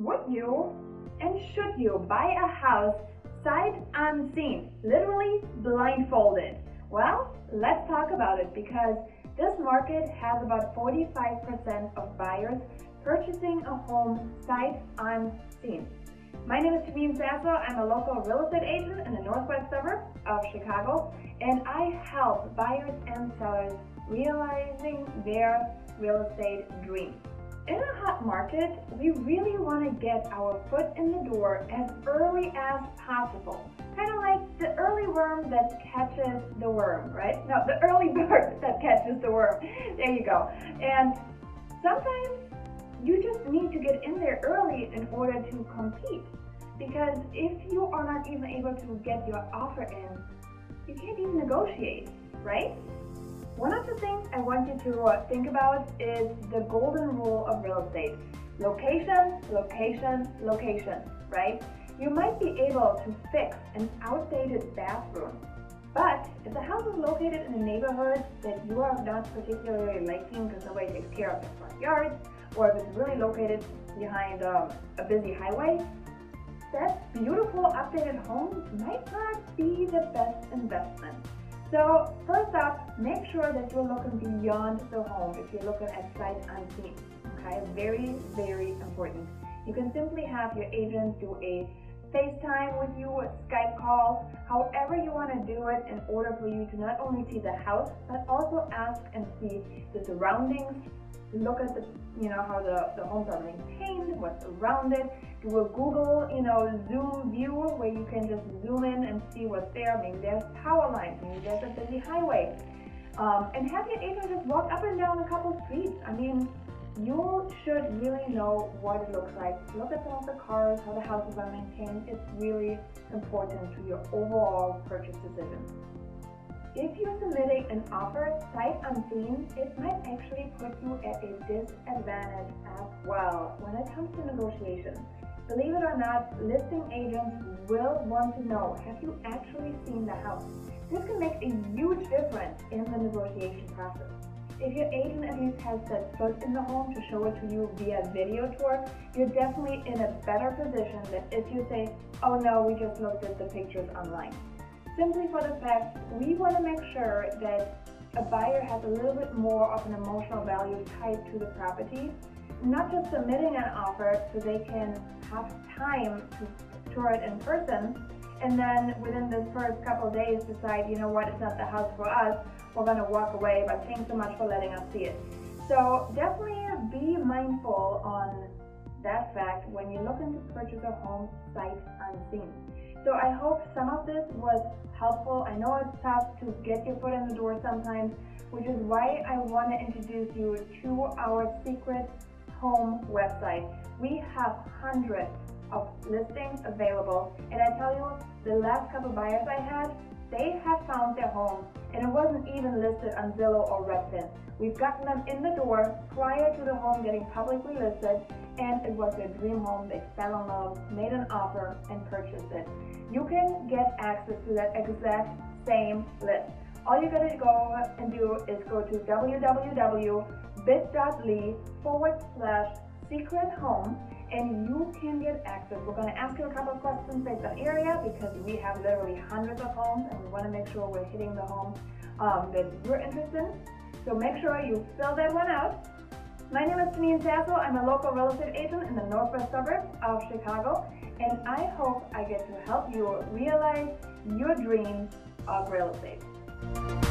Would you and should you buy a house sight unseen, literally blindfolded? Well, let's talk about it because this market has about 45% of buyers purchasing a home sight unseen. My name is Tameen Sasso. I'm a local real estate agent in the northwest suburb of Chicago, and I help buyers and sellers realizing their real estate dreams. In a hot market, we really want to get our foot in the door as early as possible. Kind of like the early worm that catches the worm, right? No, the early bird that catches the worm. There you go. And sometimes you just need to get in there early in order to compete. Because if you are not even able to get your offer in, you can't even negotiate, right? One of the things I want you to uh, think about is the golden rule of real estate. Location, location, location, right? You might be able to fix an outdated bathroom, but if the house is located in a neighborhood that you are not particularly liking because nobody takes care of the front yard, or if it's really located behind um, a busy highway, that beautiful updated home might not be the best investment. So first up, make sure that you're looking beyond the home if you're looking at sight unseen. Okay, very, very important. You can simply have your agent do a FaceTime with you, a Skype call, however you want to do it in order for you to not only see the house, but also ask and see the surroundings, look at the, you know, how the, the homes are maintained, what's around it, do a Google, you know, zoom view where you can just zoom in and see what's there. Maybe there's power lines, maybe there's a busy highway. Um, and have your agent just walk up and down a couple streets. I mean, you should really know what it looks like. Look at some of the cars, how the houses are maintained. It's really important to your overall purchase decision. If you're submitting an offer sight unseen, it might actually put you at a disadvantage as well when it comes to negotiation. Believe it or not, listing agents will want to know, have you actually seen the house? This can make a huge difference in the negotiation process. If your agent at least has set foot in the home to show it to you via video tour, you're definitely in a better position than if you say, oh no, we just looked at the pictures online simply for the fact we want to make sure that a buyer has a little bit more of an emotional value tied to the property, not just submitting an offer so they can have time to tour it in person, and then within the first couple days decide, you know what, it's not the house for us, we're to walk away, but thanks so much for letting us see it. So definitely be mindful on that fact when you're looking to purchase a home sight unseen. So I hope some of this was helpful. I know it's tough to get your foot in the door sometimes, which is why I want to introduce you to our secret home website. We have hundreds of listings available, and I tell you, the last couple buyers I had, they have found their home, and it wasn't even listed on Zillow or Redfin. We've gotten them in the door prior to the home getting publicly listed, and it was their dream home. They fell in love, made an offer, and purchased it. You can get access to that exact same list. All you gotta go and do is go to www.bit.ly forward slash secret home and you can get access. We're going to ask you a couple of questions based on area because we have literally hundreds of homes and we want to make sure we're hitting the home um, that you're interested in. So make sure you fill that one out. My name is Tameen Sasso. I'm a local real estate agent in the northwest suburbs of Chicago, and I hope I get to help you realize your dreams of real estate.